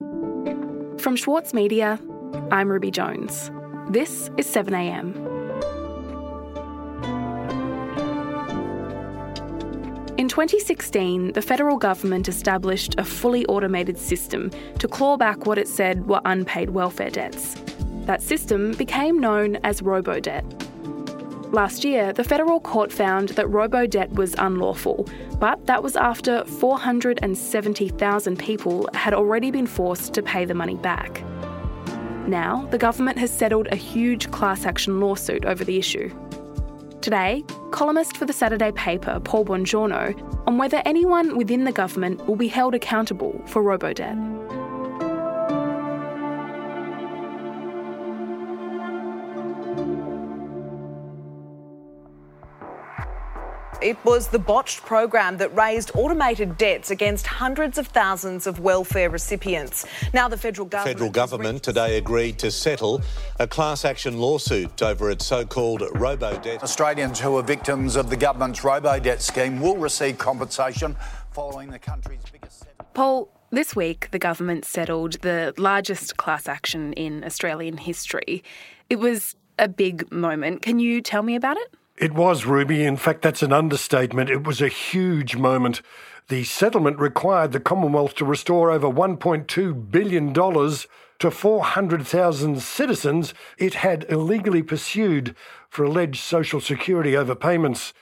From Schwartz Media, I'm Ruby Jones. This is 7am. In 2016, the federal government established a fully automated system to claw back what it said were unpaid welfare debts. That system became known as robo-debt. Last year, the federal court found that robo-debt was unlawful, but that was after 470,000 people had already been forced to pay the money back. Now, the government has settled a huge class action lawsuit over the issue. Today, columnist for the Saturday paper, Paul Bongiorno, on whether anyone within the government will be held accountable for robo-debt. It was the botched program that raised automated debts against hundreds of thousands of welfare recipients. Now the federal government federal government today agreed to settle a class action lawsuit over its so-called robo debt. Australians who are victims of the government's robo debt scheme will receive compensation following the country's biggest Paul, this week the government settled the largest class action in Australian history. It was a big moment. Can you tell me about it? It was, Ruby. In fact, that's an understatement. It was a huge moment. The settlement required the Commonwealth to restore over $1.2 billion to 400,000 citizens it had illegally pursued for alleged social security overpayments.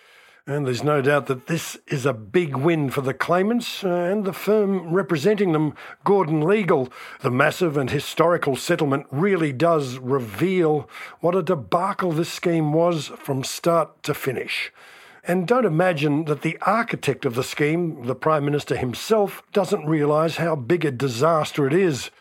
And there's no doubt that this is a big win for the claimants uh, and the firm representing them, Gordon Legal. The massive and historical settlement really does reveal what a debacle this scheme was from start to finish. And don't imagine that the architect of the scheme, the Prime Minister himself, doesn't realise how big a disaster it is.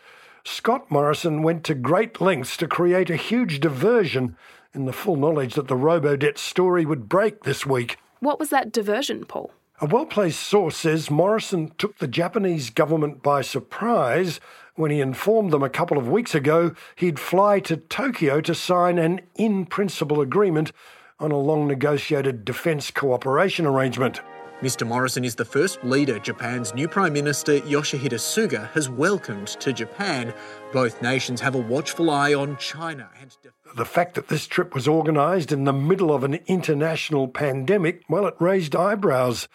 Scott Morrison went to great lengths to create a huge diversion in the full knowledge that the Robodebt story would break this week. What was that diversion, Paul? A well placed source says Morrison took the Japanese government by surprise when he informed them a couple of weeks ago he'd fly to Tokyo to sign an in principle agreement on a long negotiated defence cooperation arrangement. Mr. Morrison is the first leader Japan's new Prime Minister Yoshihide Suga has welcomed to Japan. Both nations have a watchful eye on China and the fact that this trip was organised in the middle of an international pandemic, well, it raised eyebrows.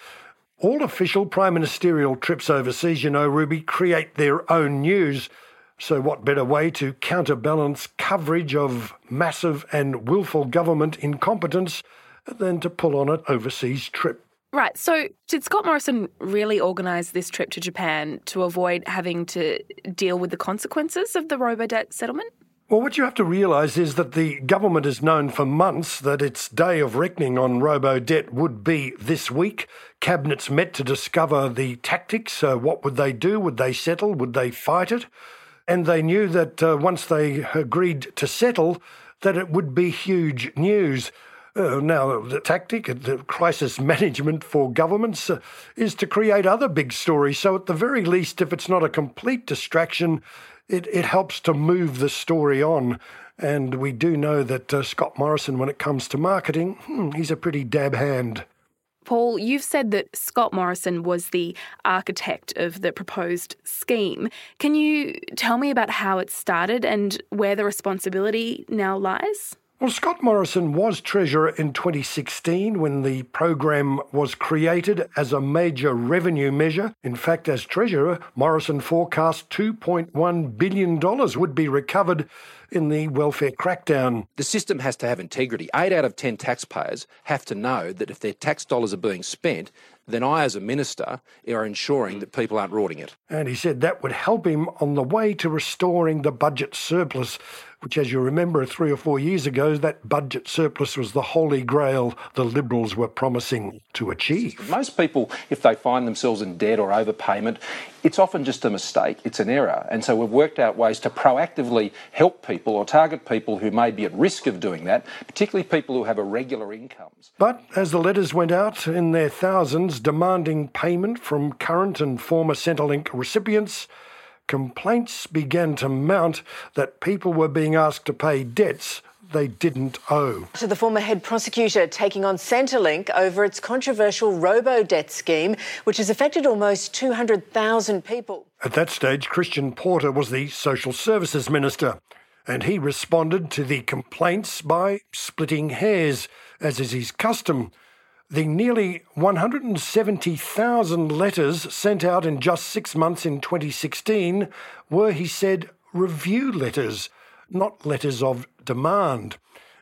All official prime ministerial trips overseas, you know, Ruby, create their own news. So, what better way to counterbalance coverage of massive and willful government incompetence than to pull on an overseas trip? Right. So, did Scott Morrison really organise this trip to Japan to avoid having to deal with the consequences of the robo-debt settlement? Well, what you have to realise is that the government has known for months that its day of reckoning on robo-debt would be this week. Cabinets met to discover the tactics. Uh, what would they do? Would they settle? Would they fight it? And they knew that uh, once they agreed to settle, that it would be huge news. Uh, now, the tactic, the crisis management for governments, uh, is to create other big stories. So, at the very least, if it's not a complete distraction, it, it helps to move the story on. And we do know that uh, Scott Morrison, when it comes to marketing, hmm, he's a pretty dab hand. Paul, you've said that Scott Morrison was the architect of the proposed scheme. Can you tell me about how it started and where the responsibility now lies? Well, Scott Morrison was Treasurer in 2016 when the program was created as a major revenue measure. In fact, as Treasurer, Morrison forecast $2.1 billion would be recovered in the welfare crackdown. The system has to have integrity. Eight out of 10 taxpayers have to know that if their tax dollars are being spent, then I, as a minister, are ensuring that people aren't rorting it. And he said that would help him on the way to restoring the budget surplus which, as you remember, three or four years ago, that budget surplus was the holy grail the Liberals were promising to achieve. Most people, if they find themselves in debt or overpayment, it's often just a mistake, it's an error. And so we've worked out ways to proactively help people or target people who may be at risk of doing that, particularly people who have irregular incomes. But as the letters went out in their thousands demanding payment from current and former Centrelink recipients, complaints began to mount that people were being asked to pay debts they didn't owe. To the former head prosecutor taking on Centrelink over its controversial robo debt scheme, which has affected almost 200,000 people. At that stage, Christian Porter was the Social Services Minister, and he responded to the complaints by splitting hairs, as is his custom. The nearly 170,000 letters sent out in just six months in 2016 were, he said, review letters, not letters of demand.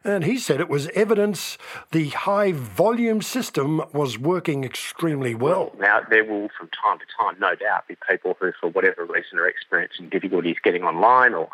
And he said it was evidence the high volume system was working extremely well. Now, there will from time to time, no doubt, be people who, for whatever reason, are experiencing difficulties getting online or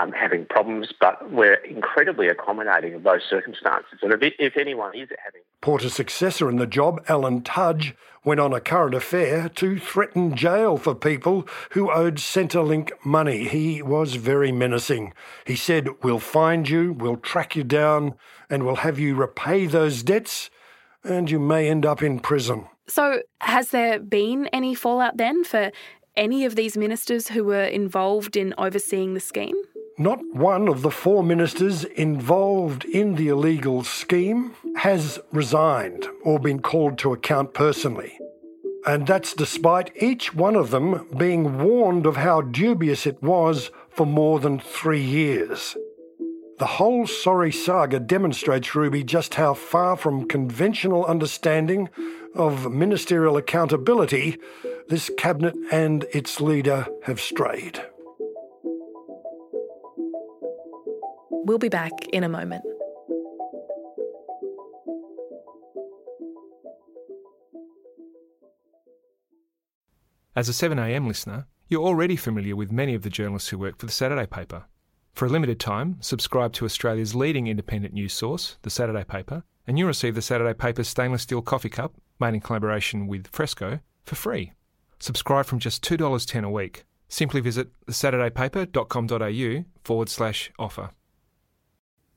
um, having problems, but we're incredibly accommodating of those circumstances. And if, if anyone is having. Porter's successor in the job, Alan Tudge, went on a current affair to threaten jail for people who owed Centrelink money. He was very menacing. He said, We'll find you, we'll track you down, and we'll have you repay those debts, and you may end up in prison. So, has there been any fallout then for any of these ministers who were involved in overseeing the scheme? Not one of the four ministers involved in the illegal scheme has resigned or been called to account personally. And that's despite each one of them being warned of how dubious it was for more than three years. The whole sorry saga demonstrates, Ruby, just how far from conventional understanding of ministerial accountability this cabinet and its leader have strayed. We'll be back in a moment. As a 7am listener, you're already familiar with many of the journalists who work for the Saturday paper. For a limited time, subscribe to Australia's leading independent news source, the Saturday paper, and you'll receive the Saturday paper's stainless steel coffee cup, made in collaboration with Fressko, for free. Subscribe from just $2.10 a week. Simply visit thesaturdaypaper.com.au forward slash offer.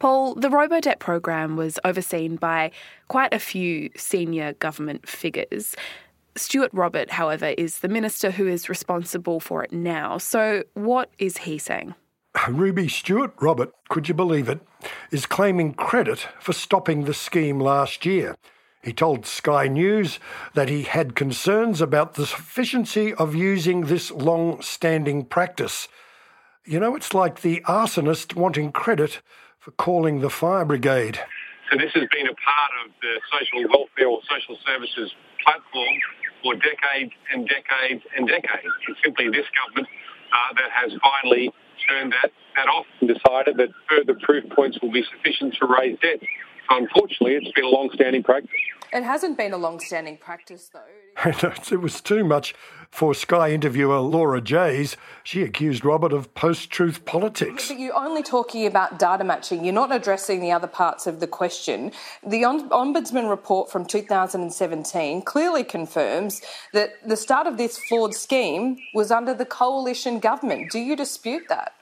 Paul, the Robodebt program was overseen by quite a few senior government figures. Stuart Robert, however, is the minister who is responsible for it now. So, what is he saying? Ruby Stuart Robert, could you believe it, is claiming credit for stopping the scheme last year. He told Sky News that he had concerns about the sufficiency of using this long standing practice. You know, it's like the arsonist wanting credit for calling the fire brigade. So this has been a part of the social welfare or social services platform for decades and decades and decades. It's simply this government uh, that has finally turned that, that off and decided that further proof points will be sufficient to raise debt. So unfortunately, it's been a long-standing practice. It hasn't been a long-standing practice, though. it was too much for Sky interviewer Laura Jayes. She accused Robert of post-truth politics. But you're only talking about data matching. You're not addressing the other parts of the question. The Ombudsman report from 2017 clearly confirms that the start of this flawed scheme was under the coalition government. Do you dispute that?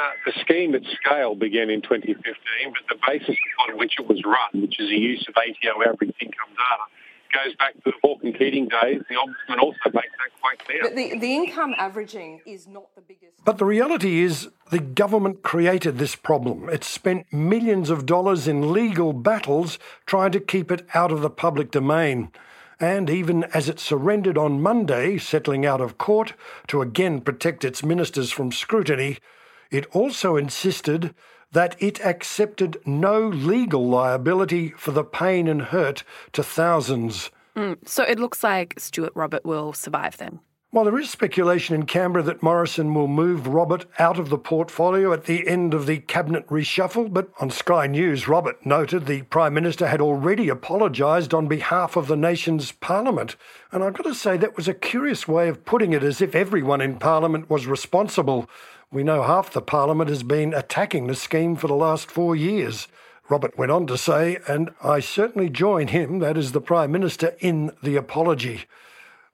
Uh, the scheme at scale began in 2015, but the basis upon which it was run, which is the use of ATO average income data, goes back to the Hawke and Keating days. The Ombudsman also makes that quite clear. But the, the income averaging is not the biggest. But the reality is the government created this problem. It spent millions of dollars in legal battles trying to keep it out of the public domain. And even as it surrendered on Monday, settling out of court to again protect its ministers from scrutiny, it also insisted that it accepted no legal liability for the pain and hurt to thousands. Mm, so it looks like Stuart Robert will survive then. While there is speculation in Canberra that Morrison will move Robert out of the portfolio at the end of the cabinet reshuffle, but on Sky News, Robert noted the Prime Minister had already apologised on behalf of the nation's Parliament. And I've got to say, that was a curious way of putting it, as if everyone in Parliament was responsible. We know half the Parliament has been attacking the scheme for the last four years. Robert went on to say, and I certainly join him, that is the Prime Minister, in the apology.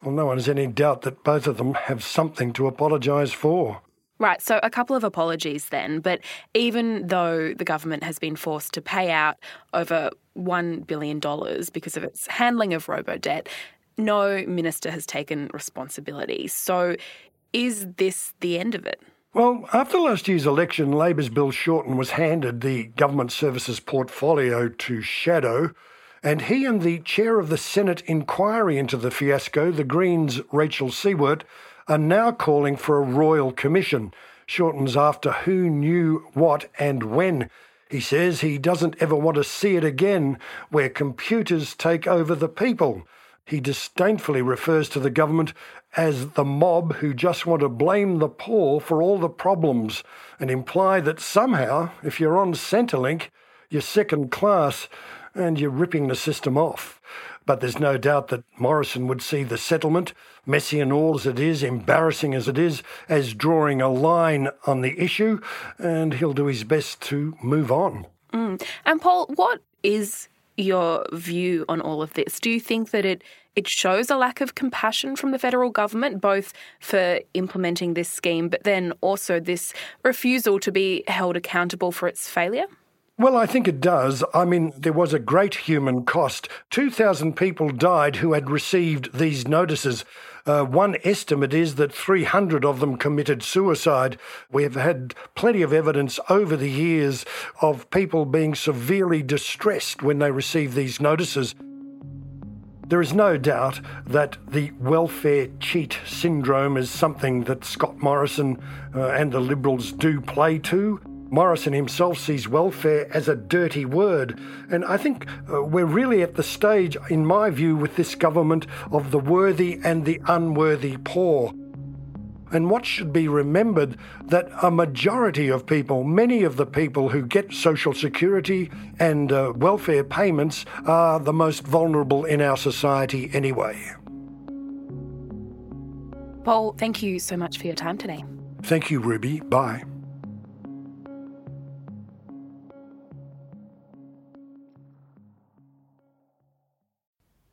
Well, no one has any doubt that both of them have something to apologise for. Right, so a couple of apologies then, but even though the government has been forced to pay out over $1 billion because of its handling of robo debt, no minister has taken responsibility. So is this the end of it? Well, after last year's election, Labor's Bill Shorten was handed the government services portfolio to Shadow. And he and the chair of the Senate inquiry into the fiasco, the Greens' Rachel Siewert, are now calling for a royal commission. Shorten's after who knew what and when. He says he doesn't ever want to see it again, where computers take over the people. He disdainfully refers to the government as the mob who just want to blame the poor for all the problems and imply that somehow, if you're on Centrelink, you're second class and you're ripping the system off. But there's no doubt that Morrison would see the settlement, messy and all as it is, embarrassing as it is, as drawing a line on the issue, and he'll do his best to move on. Mm. And Paul, what is your view on all of this? Do you think that it it shows a lack of compassion from the federal government, both for implementing this scheme, but then also this refusal to be held accountable for its failure? Well, I think it does. I mean, there was a great human cost. 2,000 people died who had received these notices. Uh, one estimate is that 300 of them committed suicide. We have had plenty of evidence over the years of people being severely distressed when they receive these notices. There is no doubt that the welfare cheat syndrome is something that Scott Morrison uh, and the Liberals do play to. Morrison himself sees welfare as a dirty word. And I think uh, we're really at the stage, in my view, with this government of the worthy and the unworthy poor. And what should be remembered that a majority of people, many of the people who get social security and uh, welfare payments, are the most vulnerable in our society anyway. Paul, thank you so much for your time today. Thank you, Ruby. Bye.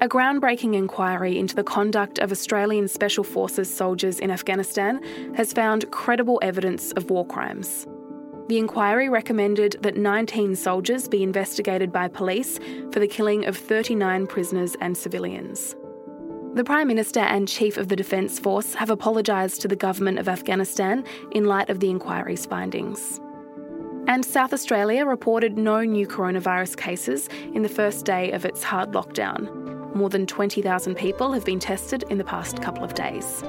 a groundbreaking inquiry into the conduct of Australian Special Forces soldiers in Afghanistan has found credible evidence of war crimes. The inquiry recommended that 19 soldiers be investigated by police for the killing of 39 prisoners and civilians. The Prime Minister and Chief of the Defence Force have apologised to the government of Afghanistan in light of the inquiry's findings. And South Australia reported no new coronavirus cases in the first day of its hard lockdown. More than 20,000 people have been tested in the past couple of days.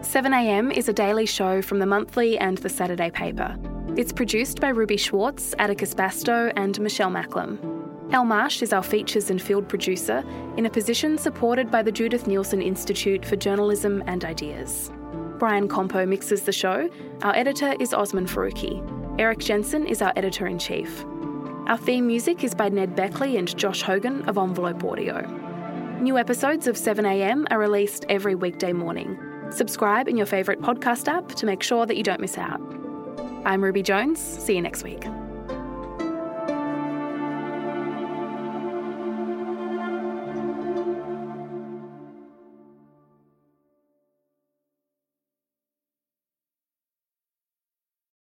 7am is a daily show from the monthly and the Saturday paper. It's produced by Ruby Schwartz, Atticus Bastow, and Michelle Macklem. El Marsh is our features and field producer, in a position supported by the Judith Neilson Institute for Journalism and Ideas. Brian Campeau mixes the show. Our editor is Osman Faruqi. Erik Jensen is our editor in chief. Our theme music is by Ned Beckley and Josh Hogan of Envelope Audio. New episodes of 7am are released every weekday morning. Subscribe in your favourite podcast app to make sure that you don't miss out. I'm Ruby Jones. See you next week.